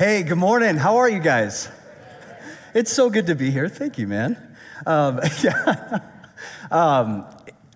Hey, good morning. How are you guys? It's so good to be here. Thank you, man. Um, yeah. um,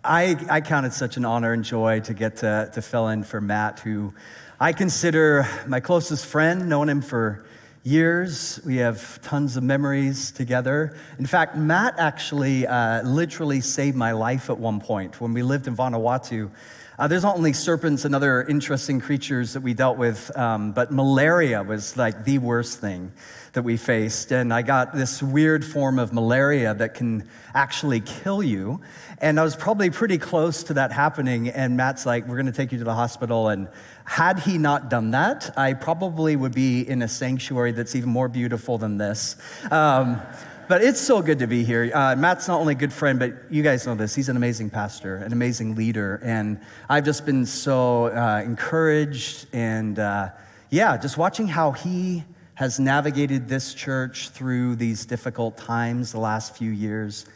I, I count it such an honor and joy to get to, to fill in for Matt, who I consider my closest friend, known him for years. We have tons of memories together. In fact, Matt actually uh, literally saved my life at one point when we lived in Vanuatu. Uh, there's not only serpents and other interesting creatures that we dealt with, um, but malaria was like the worst thing that we faced. And I got this weird form of malaria that can actually kill you. And I was probably pretty close to that happening. And Matt's like, We're going to take you to the hospital. And had he not done that, I probably would be in a sanctuary that's even more beautiful than this. Um, but it's so good to be here. Uh, Matt's not only a good friend, but you guys know this. He's an amazing pastor, an amazing leader. And I've just been so uh, encouraged and, uh, yeah, just watching how he has navigated this church through these difficult times the last few years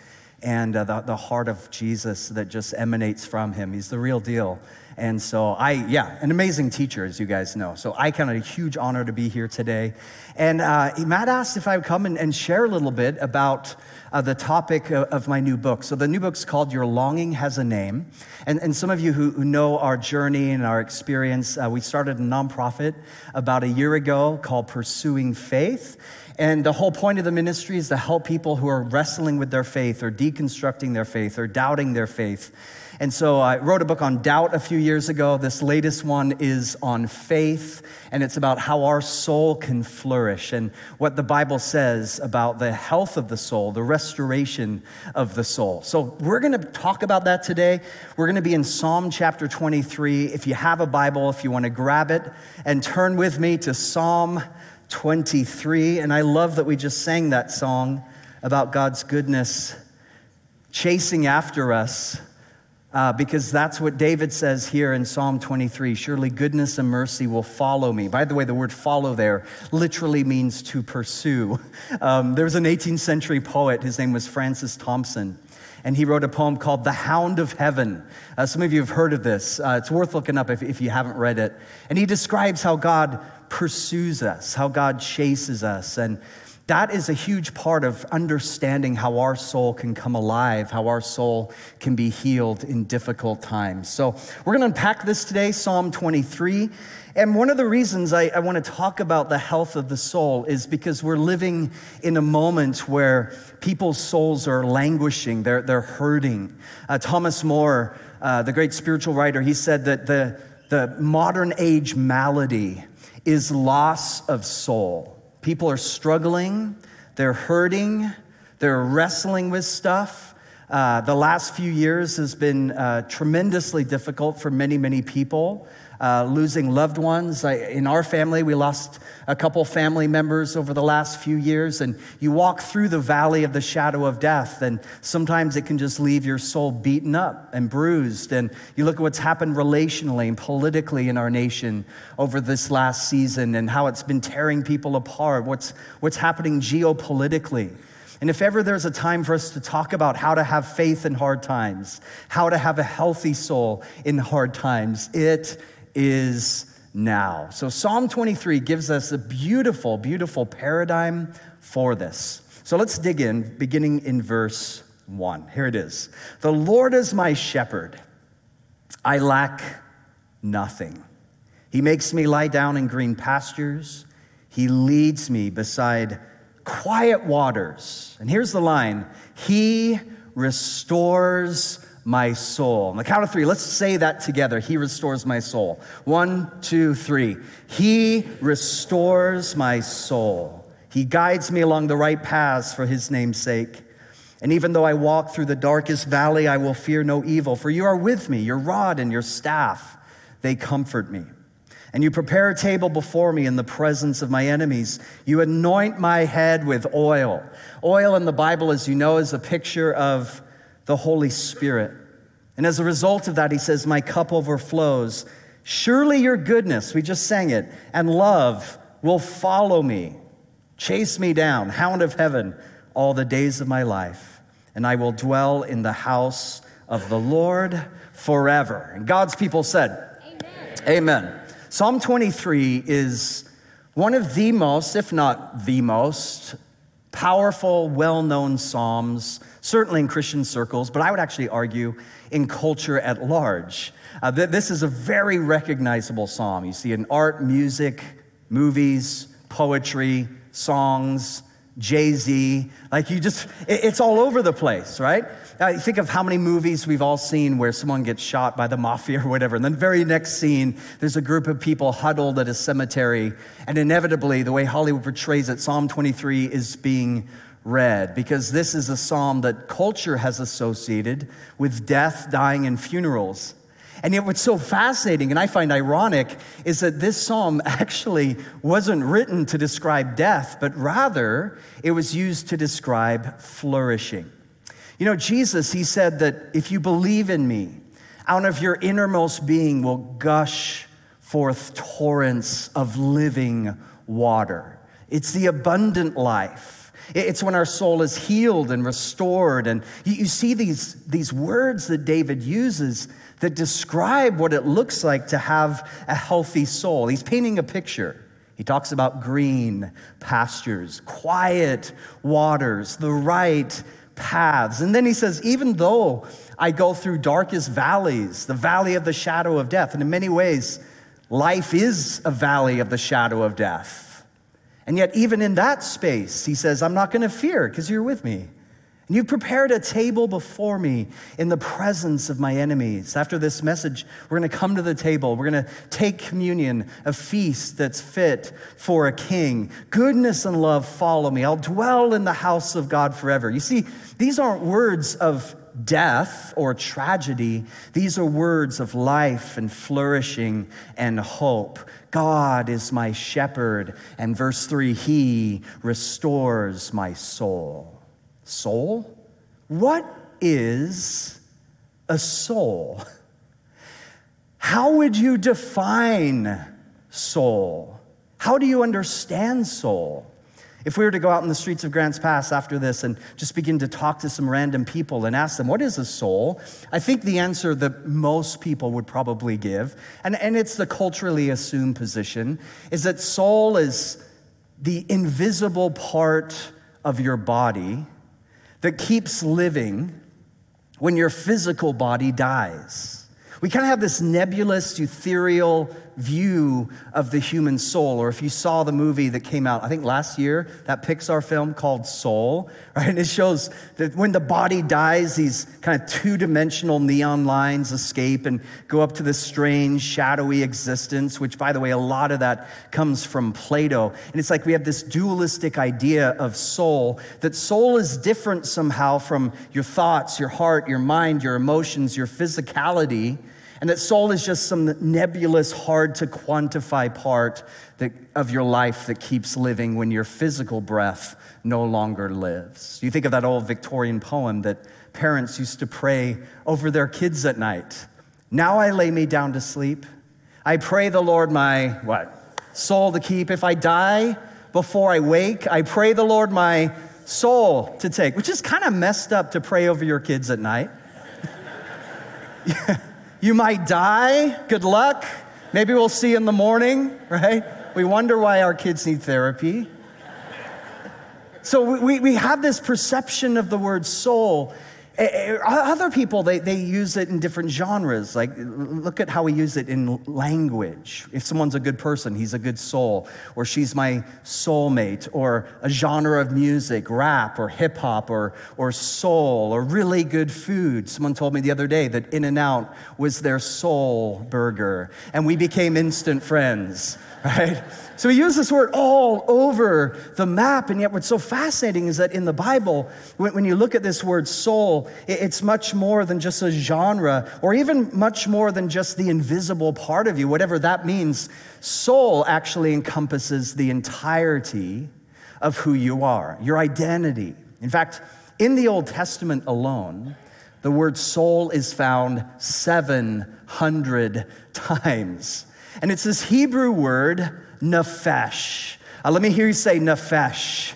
and uh, the, the heart of Jesus that just emanates from him. He's the real deal. And so I, yeah, an amazing teacher, as you guys know. So I count it a huge honor to be here today. And uh, Matt asked if I would come and, and share a little bit about uh, the topic of, of, my new book. So the new book's called Your Longing Has a Name. And, and some of you who, who know our journey and our experience, uh, we started a nonprofit about a year ago called Pursuing Faith. And the whole point of the ministry is to help people who are wrestling with their faith or deconstructing their faith or doubting their faith. And so I wrote a book on doubt a few years ago. This latest one is on faith, and it's about how our soul can flourish and what the Bible says about the health of the soul, the restoration of the soul. So we're going to talk about that today. We're going to be in Psalm chapter 23. If you have a Bible, if you want to grab it and turn with me to Psalm 23. And I love that we just sang that song about God's goodness chasing after us uh, because that's what David says here in Psalm 23 Surely goodness and mercy will follow me. By the way, the word follow there literally means to pursue. Um, there was an 18th century poet, his name was Francis Thompson. And he wrote a poem called The Hound of Heaven. Uh, some of you have heard of this. Uh, it's worth looking up if, if you haven't read it. And he describes how God pursues us, how God chases us. And that is a huge part of understanding how our soul can come alive, how our soul can be healed in difficult times. So, we're going to unpack this today, Psalm 23. And one of the reasons I, I want to talk about the health of the soul is because we're living in a moment where people's souls are languishing, they're, they're hurting. Uh, Thomas Moore, uh, the great spiritual writer, he said that the, the modern age malady is loss of soul. People are struggling, they're hurting, they're wrestling with stuff. Uh, the last few years has been uh, tremendously difficult for many, many people uh, losing loved ones. I, in our family, we lost a couple family members over the last few years, and you walk through the valley of the shadow of death, and sometimes it can just leave your soul beaten up and bruised. And you look at what's happened relationally and politically in our nation over this last season and how it's been tearing people apart, what's, what's happening geopolitically. And if ever there's a time for us to talk about how to have faith in hard times, how to have a healthy soul in hard times, it is now. So, Psalm 23 gives us a beautiful, beautiful paradigm for this. So, let's dig in, beginning in verse 1. Here it is The Lord is my shepherd, I lack nothing. He makes me lie down in green pastures, He leads me beside quiet waters. And here's the line He restores my soul. On the count of three, let's say that together. He restores my soul. One, two, three. He restores my soul. He guides me along the right paths for his name's sake. And even though I walk through the darkest valley, I will fear no evil, for you are with me. Your rod and your staff, they comfort me. And you prepare a table before me in the presence of my enemies. You anoint my head with oil. Oil in the Bible, as you know, is a picture of the Holy Spirit. And as a result of that, he says, My cup overflows. Surely your goodness, we just sang it, and love will follow me, chase me down, hound of heaven, all the days of my life. And I will dwell in the house of the Lord forever. And God's people said, Amen. Amen. Psalm 23 is one of the most, if not the most, powerful, well known Psalms, certainly in Christian circles, but I would actually argue in culture at large. Uh, th- this is a very recognizable psalm. You see it in art, music, movies, poetry, songs, Jay Z. Like you just, it, it's all over the place, right? Uh, think of how many movies we've all seen where someone gets shot by the mafia or whatever. And then, very next scene, there's a group of people huddled at a cemetery. And inevitably, the way Hollywood portrays it, Psalm 23 is being read because this is a psalm that culture has associated with death, dying, and funerals. And yet, what's so fascinating and I find ironic is that this psalm actually wasn't written to describe death, but rather it was used to describe flourishing. You know, Jesus, he said that if you believe in me, out of your innermost being will gush forth torrents of living water. It's the abundant life. It's when our soul is healed and restored. And you, see these, these words that David uses that describe what it looks like to have a healthy soul. He's painting a picture. He talks about green pastures, quiet waters, the right paths. And then he says, even though I go through darkest valleys, the valley of the shadow of death, and in many ways, life is a valley of the shadow of death. And yet, even in that space, he says, I'm not going to fear because you're with me. And you've prepared a table before me in the presence of my enemies. After this message, we're going to come to the table. We're going to take communion, a feast that's fit for a king. Goodness and love follow me. I'll dwell in the house of God forever. You see, these aren't words of death or tragedy, these are words of life and flourishing and hope. God is my shepherd. And verse three, He restores my soul soul? What is a soul? How would you define soul? How do you understand soul? If we were to go out in the streets of Grants Pass after this and just begin to talk to some random people and ask them, what is a soul? I think the answer that most people would probably give, and, and it's the culturally assumed position, is that soul is the invisible part of your body that keeps living when your physical body dies. We kind of have this nebulous, ethereal view of the human soul. Or if you saw the movie that came out, I think last year, that Pixar film called Soul, right? And it shows that when the body dies, these kind of two dimensional neon lines escape and go up to this strange, shadowy existence, which, by the way, a lot of that comes from Plato. And it's like we have this dualistic idea of soul, that soul is different somehow from your thoughts, your heart, your mind, your emotions, your physicality and that soul is just some nebulous, hard to quantify part that, of your life that keeps living when your physical breath no longer lives. You think of that old Victorian poem that parents used to pray over their kids at night. Now I lay me down to sleep. I pray the Lord my what? Soul to keep. If I die before I wake, I pray the Lord my soul to take, which is kind of messed up to pray over your kids at night. yeah. You might die. Good luck. Maybe we'll see in the morning, right? We wonder why our kids need therapy. So we, we have this perception of the word soul Eh, eh, other people, they, they use it in different genres. Like, look at how we use it in language. If someone's a good person, he's a good soul, or she's my soulmate, or a genre of music, rap, or hip hop, or, or soul, or really good food. Someone told me the other day that In N Out was their soul burger, and we became instant friends, right? So we use this word all over the map. And yet, what's so fascinating is that in the Bible, when, you look at this word soul, it's much more than just a genre or even much more than just the invisible part of you, whatever that means. Soul actually encompasses the entirety of who you are, your identity. In fact, in the Old Testament alone, the word soul is found 700 times. And it's this Hebrew word Nefesh. Uh, let me hear you say Nefesh.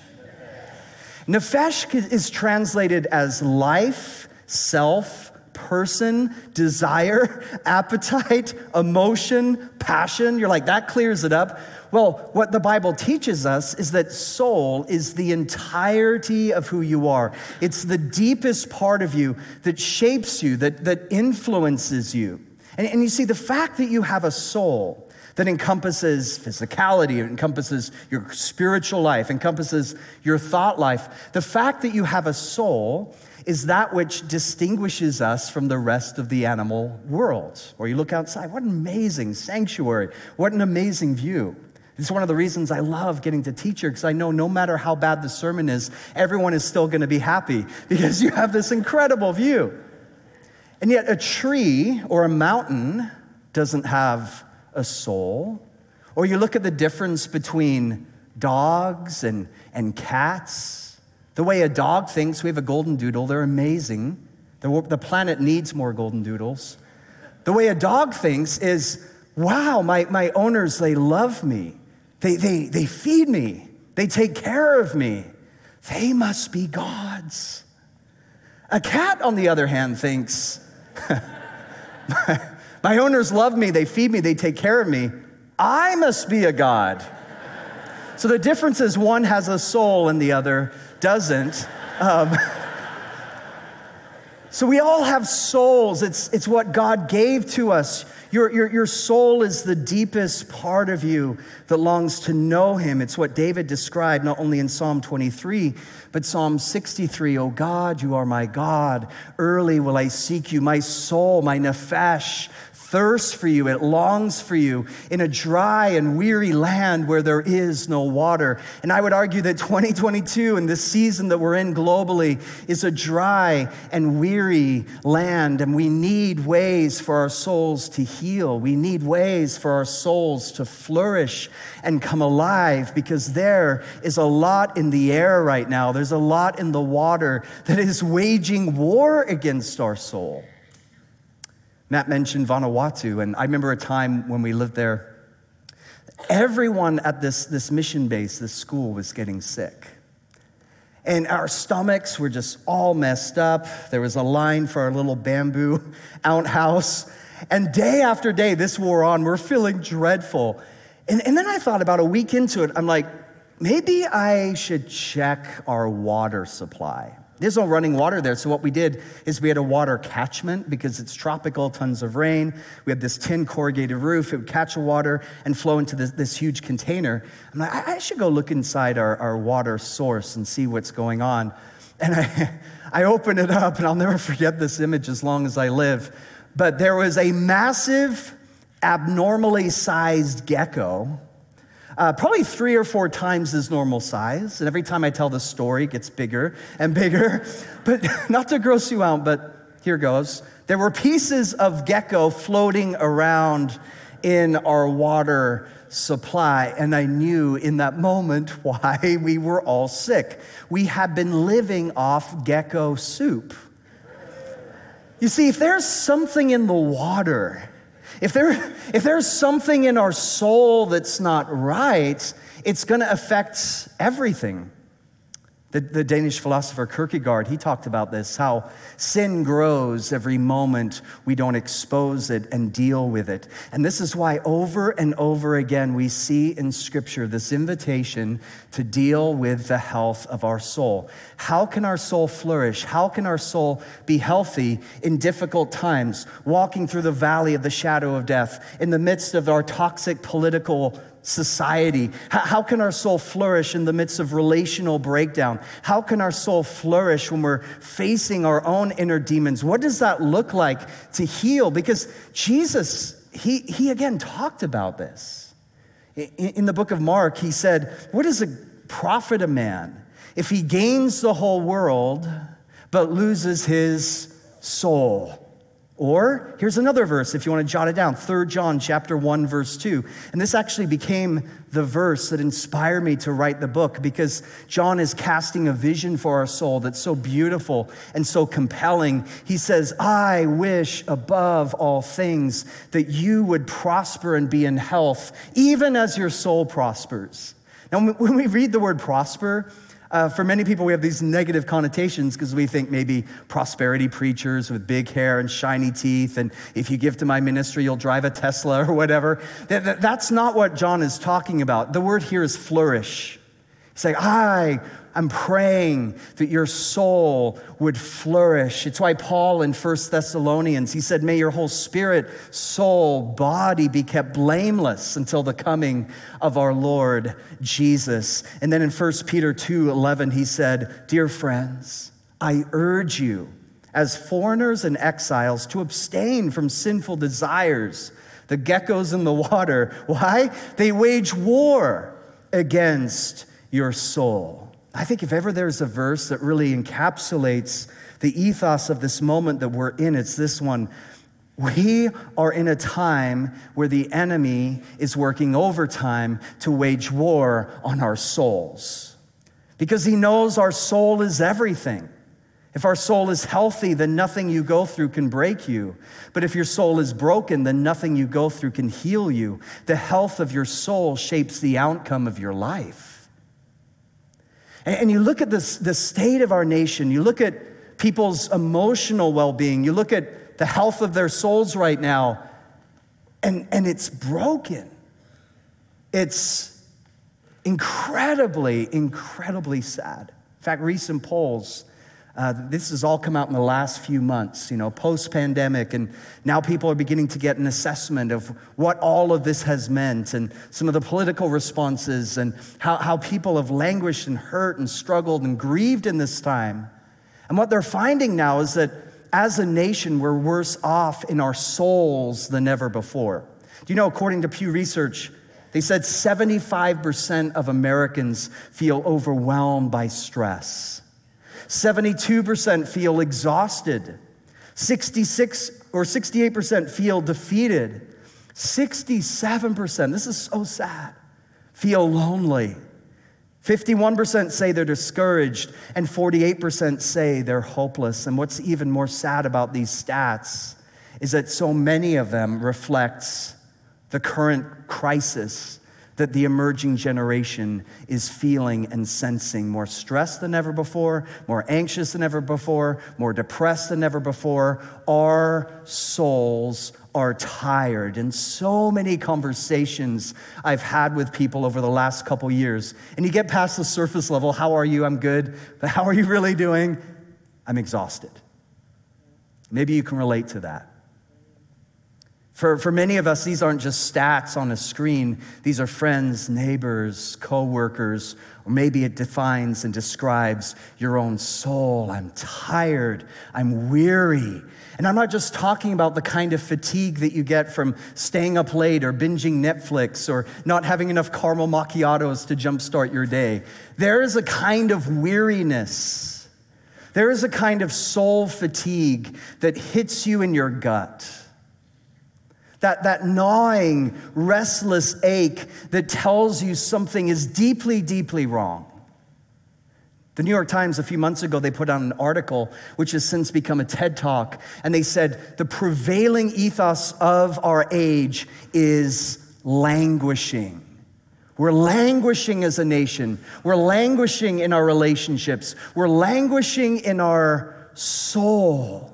Nefesh is translated as life, self, person, desire, appetite, emotion, passion. You're like, that clears it up. Well, what the Bible teaches us is that soul is the entirety of who you are. It's the deepest part of you that shapes you, that, that influences you. And, and you see, the fact that you have a soul that encompasses physicality, it encompasses your spiritual life, encompasses your thought life, the fact that you have a soul is that which distinguishes us from the rest of the animal world. Or you look outside, what an amazing sanctuary, what an amazing view. It's one of the reasons I love getting to teach here because I know no matter how bad the sermon is, everyone is still going to be happy because you have this incredible view. And yet, a tree or a mountain doesn't have a soul. Or you look at the difference between dogs and, and cats. The way a dog thinks, we have a golden doodle, they're amazing. The, the planet needs more golden doodles. The way a dog thinks is, wow, my, my owners, they love me. They, they, they feed me. They take care of me. They must be gods. A cat, on the other hand, thinks, my, owners love me, they feed me, they take care of me. I must be a God. So the difference is one has a soul and the other doesn't. Um, so we all have souls. It's, it's what God gave to us. Your, your, your soul is the deepest part of you that longs to know Him. It's what David described not only in Psalm 23, but Psalm 63. Oh God, you are my God. Early will I seek you. My soul, my nephesh, thirsts for you, it longs for you in a dry and weary land where there is no water. And I would argue that 2022 and this season that we're in globally is a dry and weary land, and we need ways for our souls to heal. We need ways for our souls to flourish and come alive because there is a lot in the air right now. There's a lot in the water that is waging war against our soul. Matt mentioned Vanuatu, and I remember a time when we lived there. Everyone at this, this mission base, this school, was getting sick. And our stomachs were just all messed up. There was a line for our little bamboo outhouse. And day after day, this wore on. We're feeling dreadful. And, and then I thought about a week into it, I'm like, maybe I should check our water supply. There's no running water there. So, what we did is we had a water catchment because it's tropical, tons of rain. We had this tin corrugated roof. It would catch the water and flow into this, this huge container. I'm like, I, I should go look inside our, our water source and see what's going on. And I, I open it up, and I'll never forget this image as long as I live. But there was a massive, abnormally sized gecko uh, probably three or four times his normal size. And every time I tell the story, it gets bigger and bigger. But not to gross you out, but here goes. There were pieces of gecko floating around in our water supply. And I knew in that moment why we were all sick. We had been living off gecko soup. You see, if there's something in the water, if, there, if there's something in our soul that's not right, it's going to affect everything. The, the, Danish philosopher Kierkegaard, he talked about this how sin grows every moment we don't expose it and deal with it. And this is why over and over again we see in Scripture this invitation to deal with the health of our soul. How can our soul flourish? How can our soul be healthy in difficult times, walking through the valley of the shadow of death, in the midst of our toxic political society? How can our soul flourish in the midst of relational breakdown? How can our soul flourish when we're facing our own inner demons? What does that look like to heal? Because Jesus, he, he again talked about this. In the book of Mark, he said, What does it profit a man if he gains the whole world but loses his soul? Or here's another verse if you want to jot it down, 3 John chapter 1 verse 2. And this actually became the verse that inspired me to write the book because John is casting a vision for our soul that's so beautiful and so compelling. He says, "I wish above all things that you would prosper and be in health, even as your soul prospers." Now when we read the word prosper, Uh, for many people, we have these negative connotations because we think maybe prosperity preachers with big hair and shiny teeth, and if you give to my ministry, you'll drive a Tesla or whatever. That, that, that's not what John is talking about. The word here is flourish. Say, I I'm praying that your soul would flourish. It's why Paul in 1 Thessalonians, he said, May your whole spirit, soul, body be kept blameless until the coming of our Lord Jesus. And then in 1 Peter 2 11, he said, Dear friends, I urge you as foreigners and exiles to abstain from sinful desires, the geckos in the water. Why? They wage war against your soul. I think if ever there's a verse that really encapsulates the ethos of this moment that we're in, it's this one. We are in a time where the enemy is working overtime to wage war on our souls because he knows our soul is everything. If our soul is healthy, then nothing you go through can break you. But if your soul is broken, then nothing you go through can heal you. The health of your soul shapes the outcome of your life. And you look at this, the state of our nation, you look at people's emotional well being, you look at the health of their souls right now, and, and it's broken. It's incredibly, incredibly sad. In fact, recent polls uh, this has all come out in the last few months, you know, post pandemic, and now people are beginning to get an assessment of what all of this has meant and some of the political responses and how, how people have languished and hurt and struggled and grieved in this time. And what they're finding now is that as a nation, we're worse off in our souls than ever before. Do you know, according to Pew Research, they said 75% of Americans feel overwhelmed by stress. 72% feel exhausted. 66 or 68% feel defeated. 67%, this is so sad, feel lonely. 51% say they're discouraged, and 48% say they're hopeless. And what's even more sad about these stats is that so many of them reflects the current crisis that the emerging generation is feeling and sensing more stressed than ever before, more anxious than ever before, more depressed than ever before. Our souls are tired. And so many conversations I've had with people over the last couple years, and you get past the surface level how are you? I'm good. But how are you really doing? I'm exhausted. Maybe you can relate to that. For, for many of us, these aren't just stats on a screen. These are friends, neighbors, coworkers, or maybe it defines and describes your own soul. I'm tired. I'm weary. And I'm not just talking about the kind of fatigue that you get from staying up late or binging Netflix or not having enough caramel macchiatos to jumpstart your day. There is a kind of weariness. There is a kind of soul fatigue that hits you in your gut that, that gnawing, restless ache that tells you something is deeply, deeply wrong. The New York Times, a few months ago, they put out an article which has since become a TED Talk, and they said the prevailing ethos of our age is languishing. We're languishing as a nation. We're languishing in our relationships. We're languishing in our soul.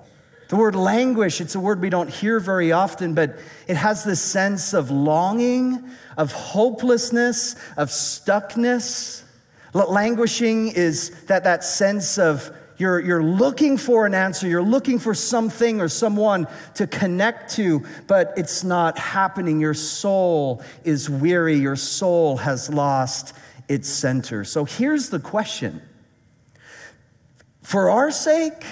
The word languish, it's a word we don't hear very often, but it has this sense of longing, of hopelessness, of stuckness. Languishing is that, that sense of you're, you're looking for an answer, you're looking for something or someone to connect to, but it's not happening. Your soul is weary, your soul has lost its center. So here's the question For our sake,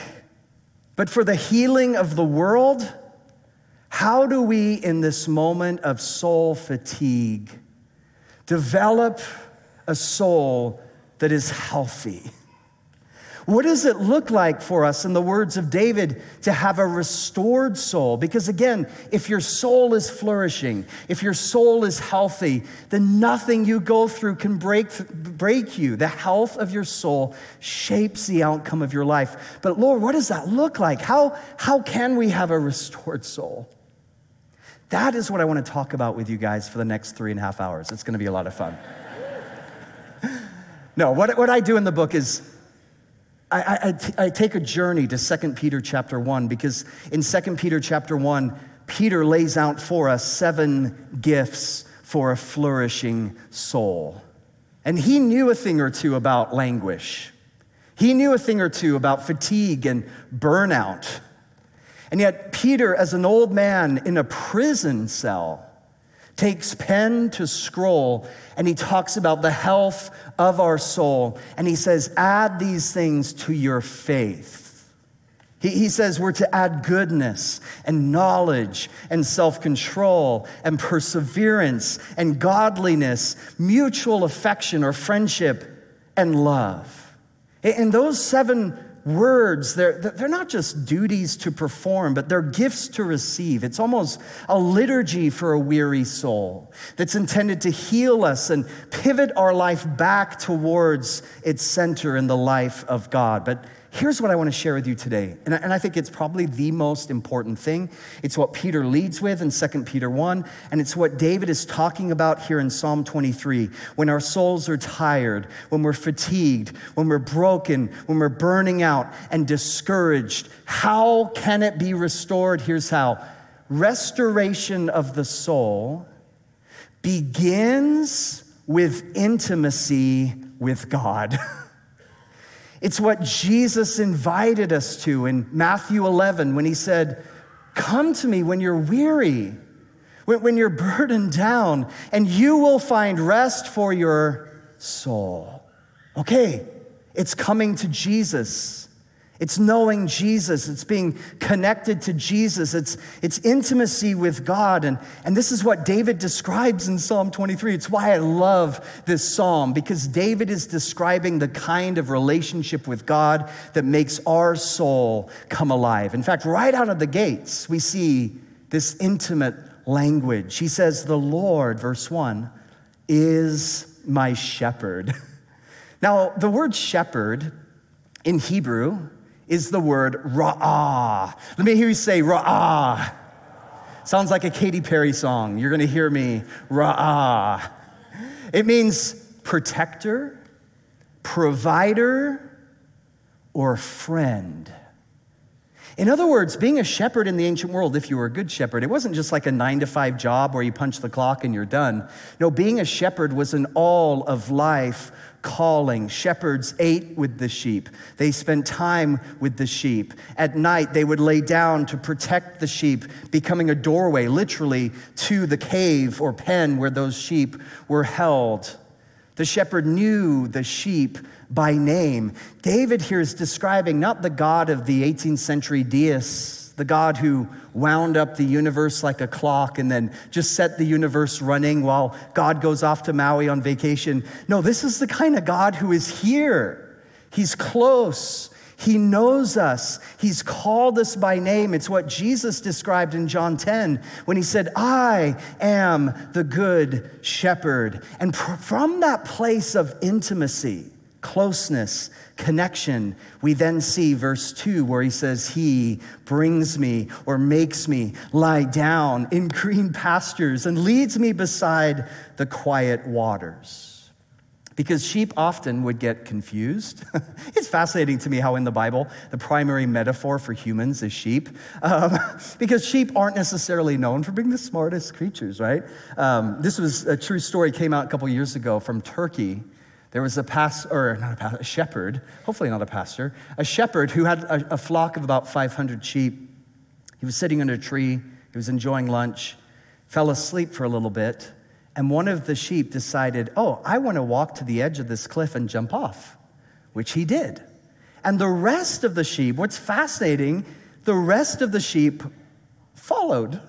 but for the healing of the world, how do we, in this moment of soul fatigue, develop a soul that is healthy? What does it look like for us, in the words of David, to have a restored soul? Because again, if your soul is flourishing, if your soul is healthy, then nothing you go through can break, break you. The health of your soul shapes the outcome of your life. But Lord, what does that look like? How, how can we have a restored soul? That is what I want to talk about with you guys for the next three and a half hours. It's going to be a lot of fun. No, what, what I do in the book is I, I, I, take a journey to 2 Peter chapter 1 because in 2 Peter chapter 1, Peter lays out for us seven gifts for a flourishing soul. And he knew a thing or two about languish. He knew a thing or two about fatigue and burnout. And yet, Peter, as an old man in a prison cell, takes pen to scroll and he talks about the health of our soul. And he says, add these things to your faith. He, he says we're to add goodness and knowledge and self control and perseverance and godliness, mutual affection or friendship and love. And those seven words, they're, they're not just duties to perform, but they're gifts to receive. It's almost a liturgy for a weary soul that's intended to heal us and pivot our life back towards its center in the life of God. But Here's what I want to share with you today. And I, and I, think it's probably the most important thing. It's what Peter leads with in 2 Peter 1, and it's what David is talking about here in Psalm 23. When our souls are tired, when we're fatigued, when we're broken, when we're burning out and discouraged, how can it be restored? Here's how restoration of the soul begins with intimacy with God. It's what Jesus invited us to in Matthew 11 when he said, Come to me when you're weary, when you're burdened down, and you will find rest for your soul. Okay, it's coming to Jesus. It's knowing Jesus. It's being connected to Jesus. It's, it's intimacy with God. And, and this is what David describes in Psalm 23. It's why I love this psalm, because David is describing the kind of relationship with God that makes our soul come alive. In fact, right out of the gates, we see this intimate language. He says, The Lord, verse 1, is my shepherd. Now, the word shepherd in Hebrew is the word ra'ah. Let me hear you say ra'ah. Sounds like a Katy Perry song. You're going to hear me ra'ah. It means protector, provider, or friend. In other words, being a shepherd in the ancient world, if you were a good shepherd, it wasn't just like a nine to five job where you punch the clock and you're done. No, being a shepherd was an all of life calling. Shepherds ate with the sheep, they spent time with the sheep. At night, they would lay down to protect the sheep, becoming a doorway, literally, to the cave or pen where those sheep were held. The shepherd knew the sheep by name. David here is describing not the God of the 18th century deists the God who wound up the universe like a clock and then just set the universe running while God goes off to Maui on vacation. No, this is the kind of God who is here. He's close. He knows us. He's called us by name. It's what Jesus described in John 10 when he said, I am the good shepherd. And from that place of intimacy, closeness, connection, we then see verse 2 where he says, He brings me or makes me lie down in green pastures and leads me beside the quiet waters. Because sheep often would get confused. it's fascinating to me how in the Bible, the primary metaphor for humans is sheep. Um, because sheep aren't necessarily known for being the smartest creatures, right? Um, this was a true story, came out a couple years ago from Turkey. There was a pastor, or not a pastor, a shepherd, hopefully not a pastor, a shepherd who had a, a flock of about 500 sheep. He was sitting under a tree, he was enjoying lunch, fell asleep for a little bit, and one of the sheep decided, Oh, I want to walk to the edge of this cliff and jump off, which he did. And the rest of the sheep, what's fascinating, the rest of the sheep followed.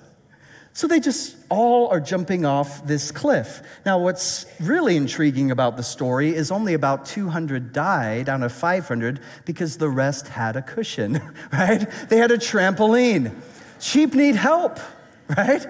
So they just all are jumping off this cliff. Now, what's really intriguing about the story is only about 200 died out of 500 because the rest had a cushion, right? They had a trampoline. Sheep need help, right?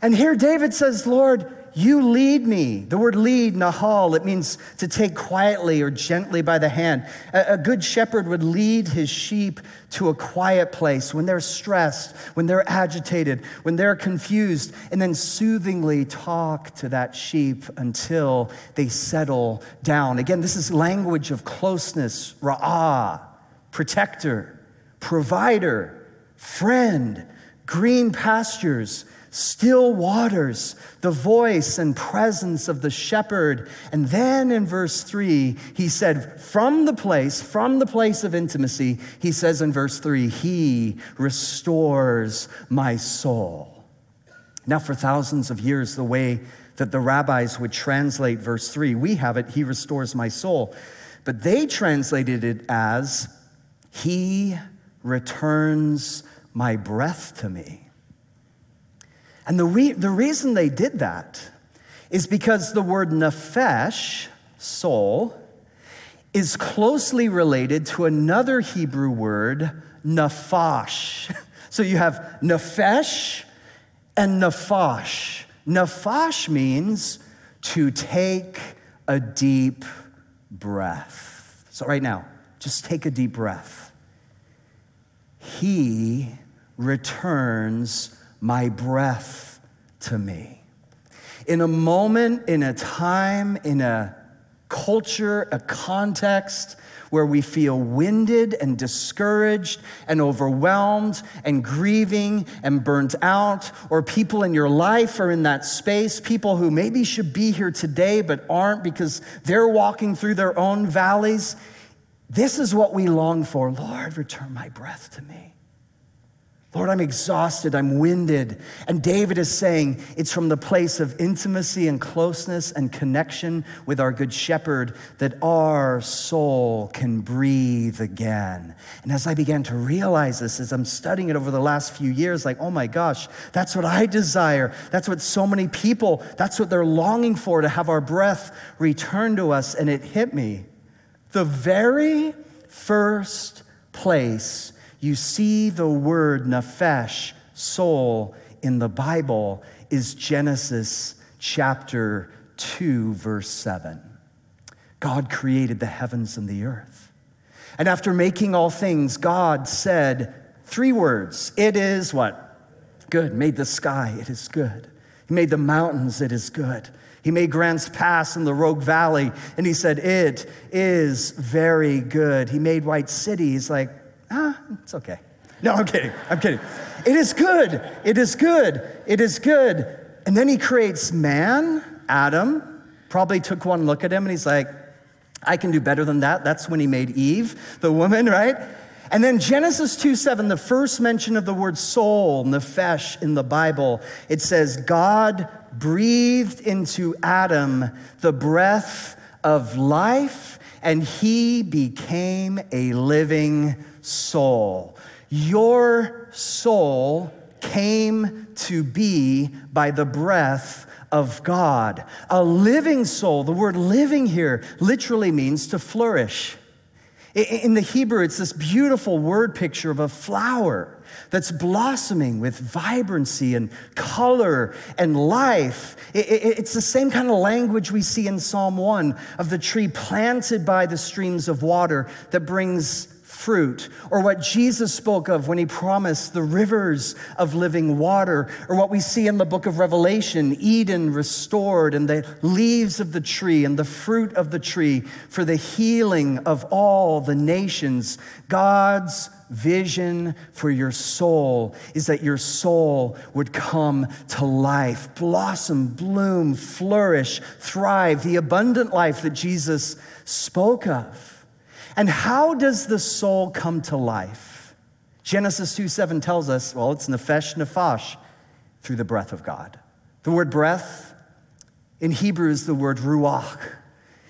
And here David says, Lord, You lead me. The word lead, nahal, it means to take quietly or gently by the hand. A, a, good shepherd would lead his sheep to a quiet place when they're stressed, when they're agitated, when they're confused, and then soothingly talk to that sheep until they settle down. Again, this is language of closeness, ra'ah, protector, provider, friend, green pastures still waters, the voice and presence of the shepherd. And then in verse three, he said, from the place, from the place of intimacy, he says in verse three, he restores my soul. Now, for thousands of years, the way that the rabbis would translate verse three, we have it, he restores my soul. But they translated it as, he returns my breath to me. And the, re- the reason they did that is because the word nephesh, soul, is closely related to another Hebrew word, nafash. So you have nephesh and nafash. Nafash means to take a deep breath. So, right now, just take a deep breath. He returns my breath to me. In a moment, in a time, in a culture, a context where we feel winded and discouraged and overwhelmed and grieving and burnt out, or people in your life are in that space, people who maybe should be here today but aren't because they're walking through their own valleys. This is what we long for. Lord, return my breath to me. Lord, I'm exhausted, I'm winded. And David is saying it's from the place of intimacy and closeness and connection with our good shepherd that our soul can breathe again. And as I began to realize this, as I'm studying it over the last few years, like, oh my gosh, that's what I desire. That's what so many people, that's what they're longing for to have our breath return to us. And it hit me. The very first place you see the word nephesh, soul, in the Bible is Genesis chapter 2, verse 7. God created the heavens and the earth. And after making all things, God said three words It is what? Good. Made the sky, it is good. He made the mountains, it is good. He made Grants Pass in the Rogue Valley, and he said, It is very good. He made White City. He's like, ah, it's okay. No, I'm kidding. I'm kidding. It is good. It is good. It is good. And then he creates man, Adam, probably took one look at him and he's like, I can do better than that. That's when he made Eve, the woman, right? And then Genesis 2 7, the first mention of the word soul, nephesh, in the Bible, it says, God breathed into Adam the breath of life, and he became a living soul. Your soul came to be by the breath of God. A living soul, the word living here literally means to flourish. In the Hebrew, it's this beautiful word picture of a flower that's blossoming with vibrancy and color and life. It's the same kind of language we see in Psalm 1 of the tree planted by the streams of water that brings fruit, or what Jesus spoke of when he promised the rivers of living water, or what we see in the book of Revelation Eden restored, and the leaves of the tree and the fruit of the tree for the healing of all the nations. God's vision for your soul is that your soul would come to life, blossom, bloom, flourish, thrive, the abundant life that Jesus spoke of. And how does the soul come to life? Genesis 2 7 tells us, well, it's nephesh nefash, through the breath of God. The word breath in Hebrew is the word ruach.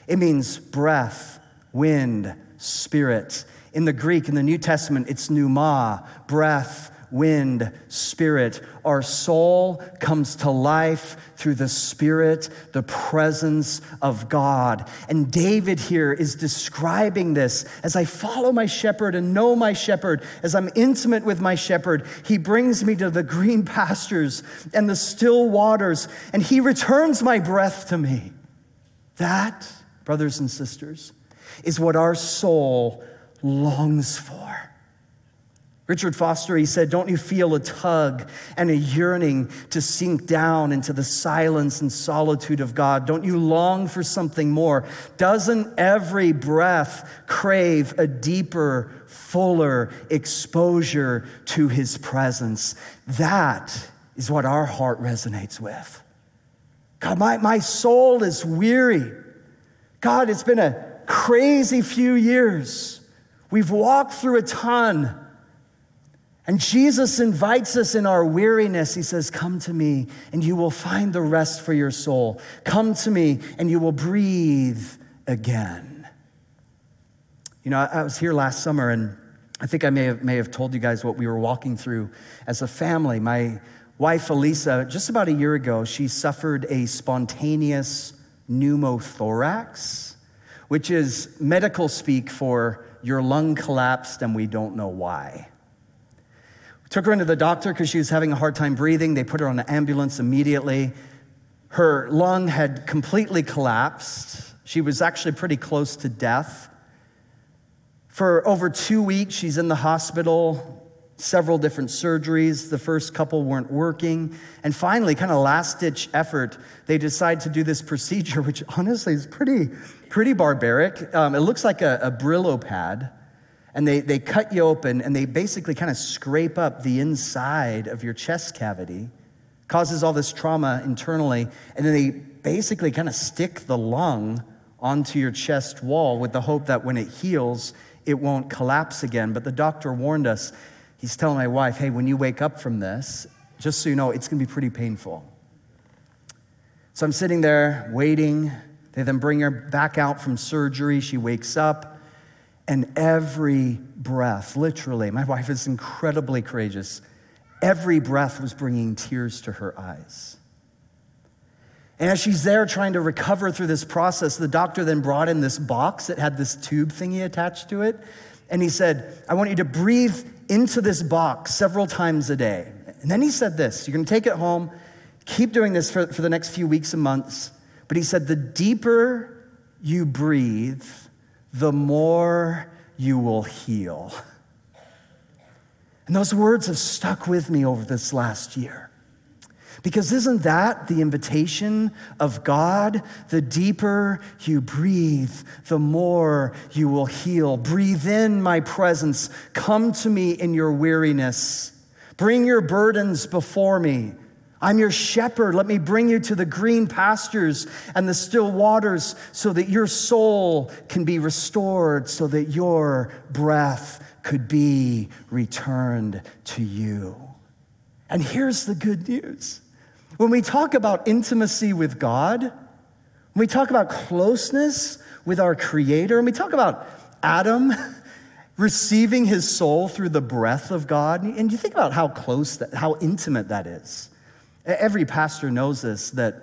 It means breath, wind, spirit. In the Greek, in the New Testament, it's pneuma, breath, wind, spirit. Our soul comes to life through the spirit, the presence of God. And David here is describing this as I follow my shepherd and know my shepherd, as I'm intimate with my shepherd, he brings me to the green pastures and the still waters, and he returns my breath to me. That, brothers and sisters, is what our soul longs for. Richard Foster, he said, Don't you feel a tug and a yearning to sink down into the silence and solitude of God? Don't you long for something more? Doesn't every breath crave a deeper, fuller exposure to his presence? That is what our heart resonates with. God, my, my soul is weary. God, it's been a crazy few years. We've walked through a ton. And Jesus invites us in our weariness. He says, Come to me, and you will find the rest for your soul. Come to me, and you will breathe again. You know, I was here last summer, and I think I may have, may have told you guys what we were walking through as a family. My wife, Elisa, just about a year ago, she suffered a spontaneous pneumothorax, which is medical speak for your lung collapsed and we don't know why. We Took her into the doctor because she was having a hard time breathing. They put her on an ambulance immediately. Her lung had completely collapsed. She was actually pretty close to death. For over two weeks, she's in the hospital, several different surgeries. The first couple weren't working. And finally, kind of last ditch effort, they decide to do this procedure, which honestly is pretty, pretty barbaric. Um, it looks like a, a Brillo pad and they, they cut you open and they basically kind of scrape up the inside of your chest cavity, causes all this trauma internally, and then they basically kind of stick the lung onto your chest wall with the hope that when it heals, it won't collapse again. But the doctor warned us, he's telling my wife, hey, when you wake up from this, just so you know, it's gonna be pretty painful. So I'm sitting there waiting. They then bring her back out from surgery. She wakes up. And every breath, literally, my wife is incredibly courageous. Every breath was bringing tears to her eyes. And as she's there trying to recover through this process, the doctor then brought in this box that had this tube thingy attached to it. And he said, I want you to breathe into this box several times a day. And then he said this you're going to take it home, keep doing this for, for the next few weeks and months. But he said, the deeper you breathe, the more you will heal. And those words have stuck with me over this last year. Because isn't that the invitation of God? The deeper you breathe, the more you will heal. Breathe in my presence. Come to me in your weariness. Bring your burdens before me. I'm your shepherd. Let me bring you to the green pastures and the still waters so that your soul can be restored, so that your breath could be returned to you. And here's the good news when we talk about intimacy with God, when we talk about closeness with our Creator, and we talk about Adam receiving his soul through the breath of God, and you think about how close, that, how intimate that is. Every pastor knows this that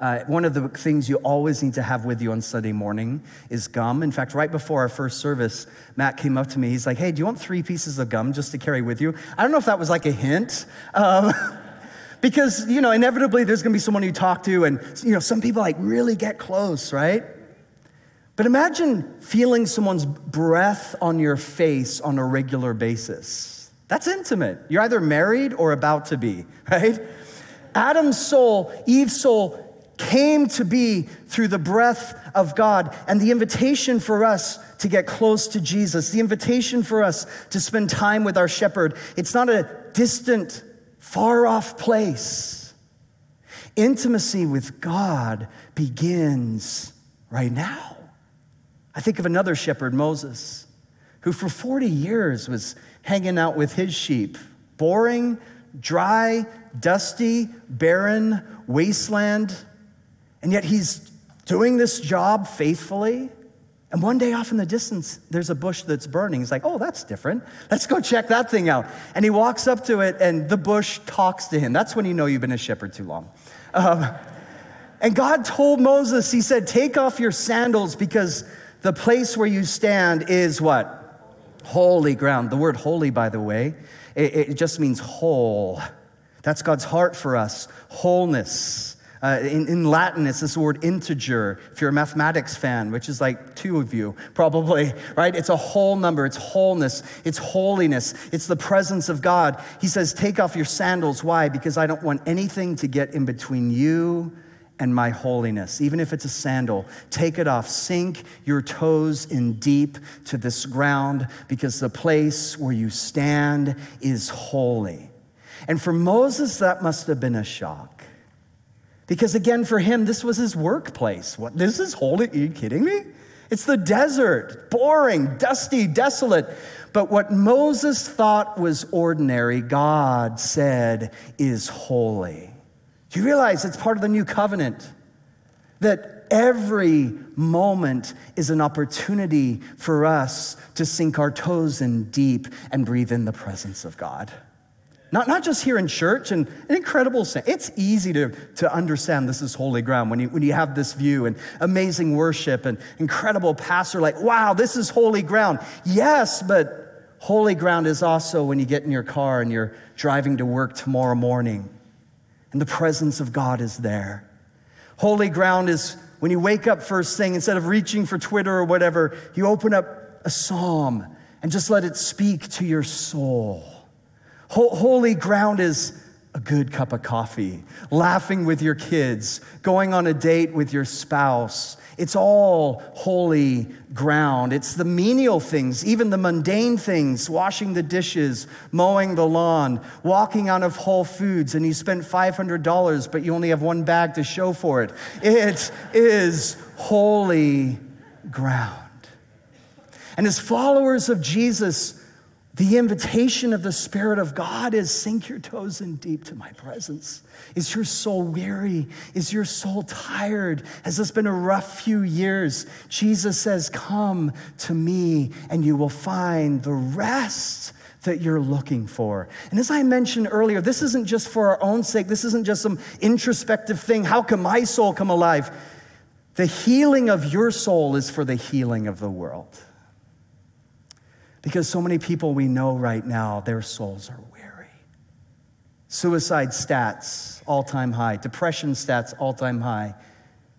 uh, one of the things you always need to have with you on Sunday morning is gum. In fact, right before our first service, Matt came up to me. He's like, Hey, do you want three pieces of gum just to carry with you? I don't know if that was like a hint. Um, because, you know, inevitably there's gonna be someone you talk to, and, you know, some people like really get close, right? But imagine feeling someone's breath on your face on a regular basis. That's intimate. You're either married or about to be, right? Adam's soul, Eve's soul, came to be through the breath of God. And the invitation for us to get close to Jesus, the invitation for us to spend time with our shepherd, it's not a distant, far off place. Intimacy with God begins right now. I think of another shepherd, Moses, who for 40 years was hanging out with his sheep. Boring, dry, dusty, barren, wasteland. And yet he's doing this job faithfully. And one day off in the distance, there's a bush that's burning. He's like, oh, that's different. Let's go check that thing out. And he walks up to it, and the bush talks to him. That's when you know you've been a shepherd too long. Um, and God told Moses, He said, take off your sandals because the place where you stand is what? Holy ground. The word holy, by the way, it, it just means whole. That's God's heart for us wholeness. Uh, in, in, Latin, it's this word integer. If you're a mathematics fan, which is like two of you, probably, right? It's a whole number. It's wholeness. It's holiness. It's the presence of God. He says, Take off your sandals. Why? Because I don't want anything to get in between you and my holiness. Even if it's a sandal, take it off. Sink your toes in deep to this ground because the place where you stand is holy. And for Moses, that must have been a shock. Because again, for him, this was his workplace. What, this is holy? Are you kidding me? It's the desert, boring, dusty, desolate. But what Moses thought was ordinary, God said is holy. Do you realize it's part of the new covenant? That every moment is an opportunity for us to sink our toes in deep and breathe in the presence of God. Not, not just here in church, and an incredible sense. It's easy to, to understand this is holy ground when you, when you have this view and amazing worship and incredible pastor, like, wow, this is holy ground. Yes, but holy ground is also when you get in your car and you're driving to work tomorrow morning and the presence of God is there. Holy ground is when you wake up first thing, instead of reaching for Twitter or whatever, you open up a psalm and just let it speak to your soul. Holy ground is a good cup of coffee, laughing with your kids, going on a date with your spouse. It's all holy ground. It's the menial things, even the mundane things, washing the dishes, mowing the lawn, walking out of Whole Foods, and you spent $500, but you only have one bag to show for it. It is holy ground. And as followers of Jesus, the invitation of the Spirit of God is sink your toes in deep to my presence. Is your soul weary? Is your soul tired? Has this been a rough few years? Jesus says, Come to me and you will find the rest that you're looking for. And as I mentioned earlier, this isn't just for our own sake, this isn't just some introspective thing. How can my soul come alive? The healing of your soul is for the healing of the world. Because so many people we know right now, their souls are weary. Suicide stats, all time high. Depression stats, all time high.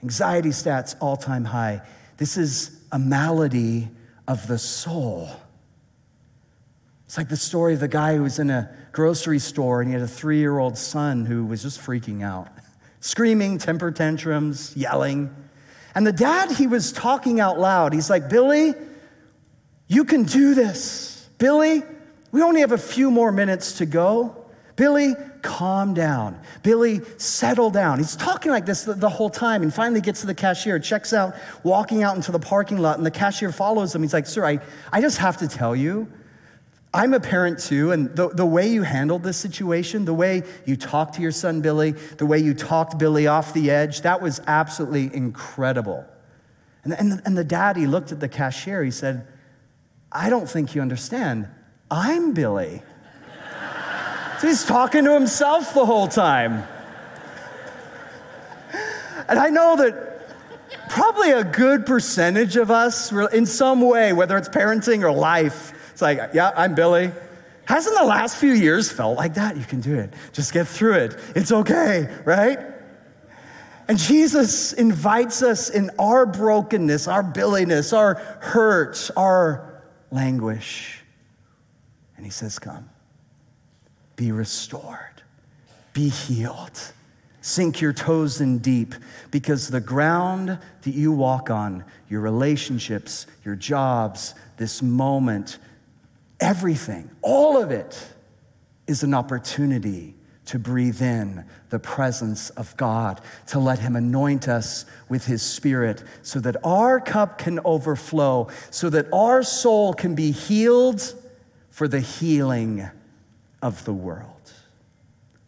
Anxiety stats, all time high. This is a malady of the soul. It's like the story of the guy who was in a grocery store and he had a three year old son who was just freaking out, screaming, temper tantrums, yelling. And the dad, he was talking out loud. He's like, Billy, you can do this. Billy, we only have a few more minutes to go. Billy, calm down. Billy, settle down. He's talking like this the, whole time and finally gets to the cashier, checks out, walking out into the parking lot, and the cashier follows him. He's like, Sir, I, I just have to tell you, I'm a parent too, and the, the way you handled this situation, the way you talked to your son Billy, the way you talked Billy off the edge, that was absolutely incredible. And, and, and the daddy looked at the cashier. He said, I don't think you understand. I'm Billy. so he's talking to himself the whole time. And I know that probably a good percentage of us, in some way, whether it's parenting or life, it's like, yeah, I'm Billy. Hasn't the last few years felt like that? You can do it. Just get through it. It's okay, right? And Jesus invites us in our brokenness, our Billiness, our hurt, our languish. And he says, Come, be restored, be healed. Sink your toes in deep because the ground that you walk on, your relationships, your jobs, this moment, everything, all of it is an opportunity to breathe in the presence of God, to let Him anoint us with His Spirit so that our cup can overflow, so that our soul can be healed for the healing of the world.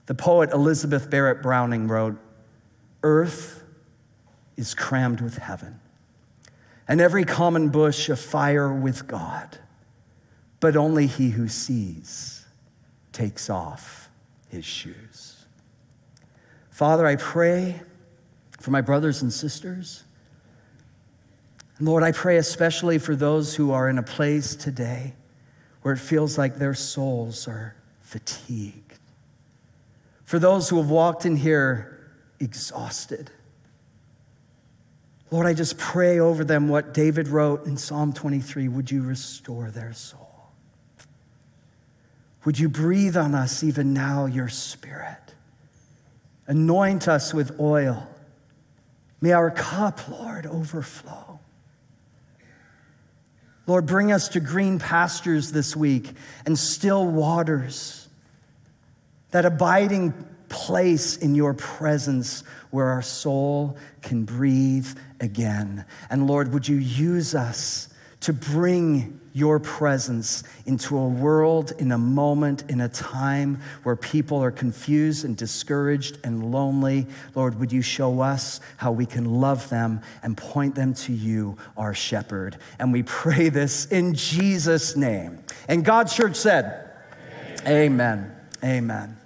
The poet Elizabeth Barrett Browning wrote Earth is crammed with heaven, and every common bush afire with God. But only he who sees takes off his shoes. Father, I pray for my brothers and sisters. Lord, I pray especially for those who are in a place today where it feels like their souls are fatigued. For those who have walked in here exhausted Lord, I just pray over them what David wrote in Psalm 23 Would you restore their soul? Would you breathe on us even now your spirit? Anoint us with oil. May our cup, Lord, overflow. Lord, bring us to green pastures this week and still waters, that abiding place in your presence where our soul can breathe again. And Lord, would you use us to bring your presence into a world, in a moment, in a time where people are confused and discouraged and lonely. Lord, would you show us how we can love them and point them to you, our shepherd? And we pray this in Jesus' name. And God's church said, Amen. Amen. Amen.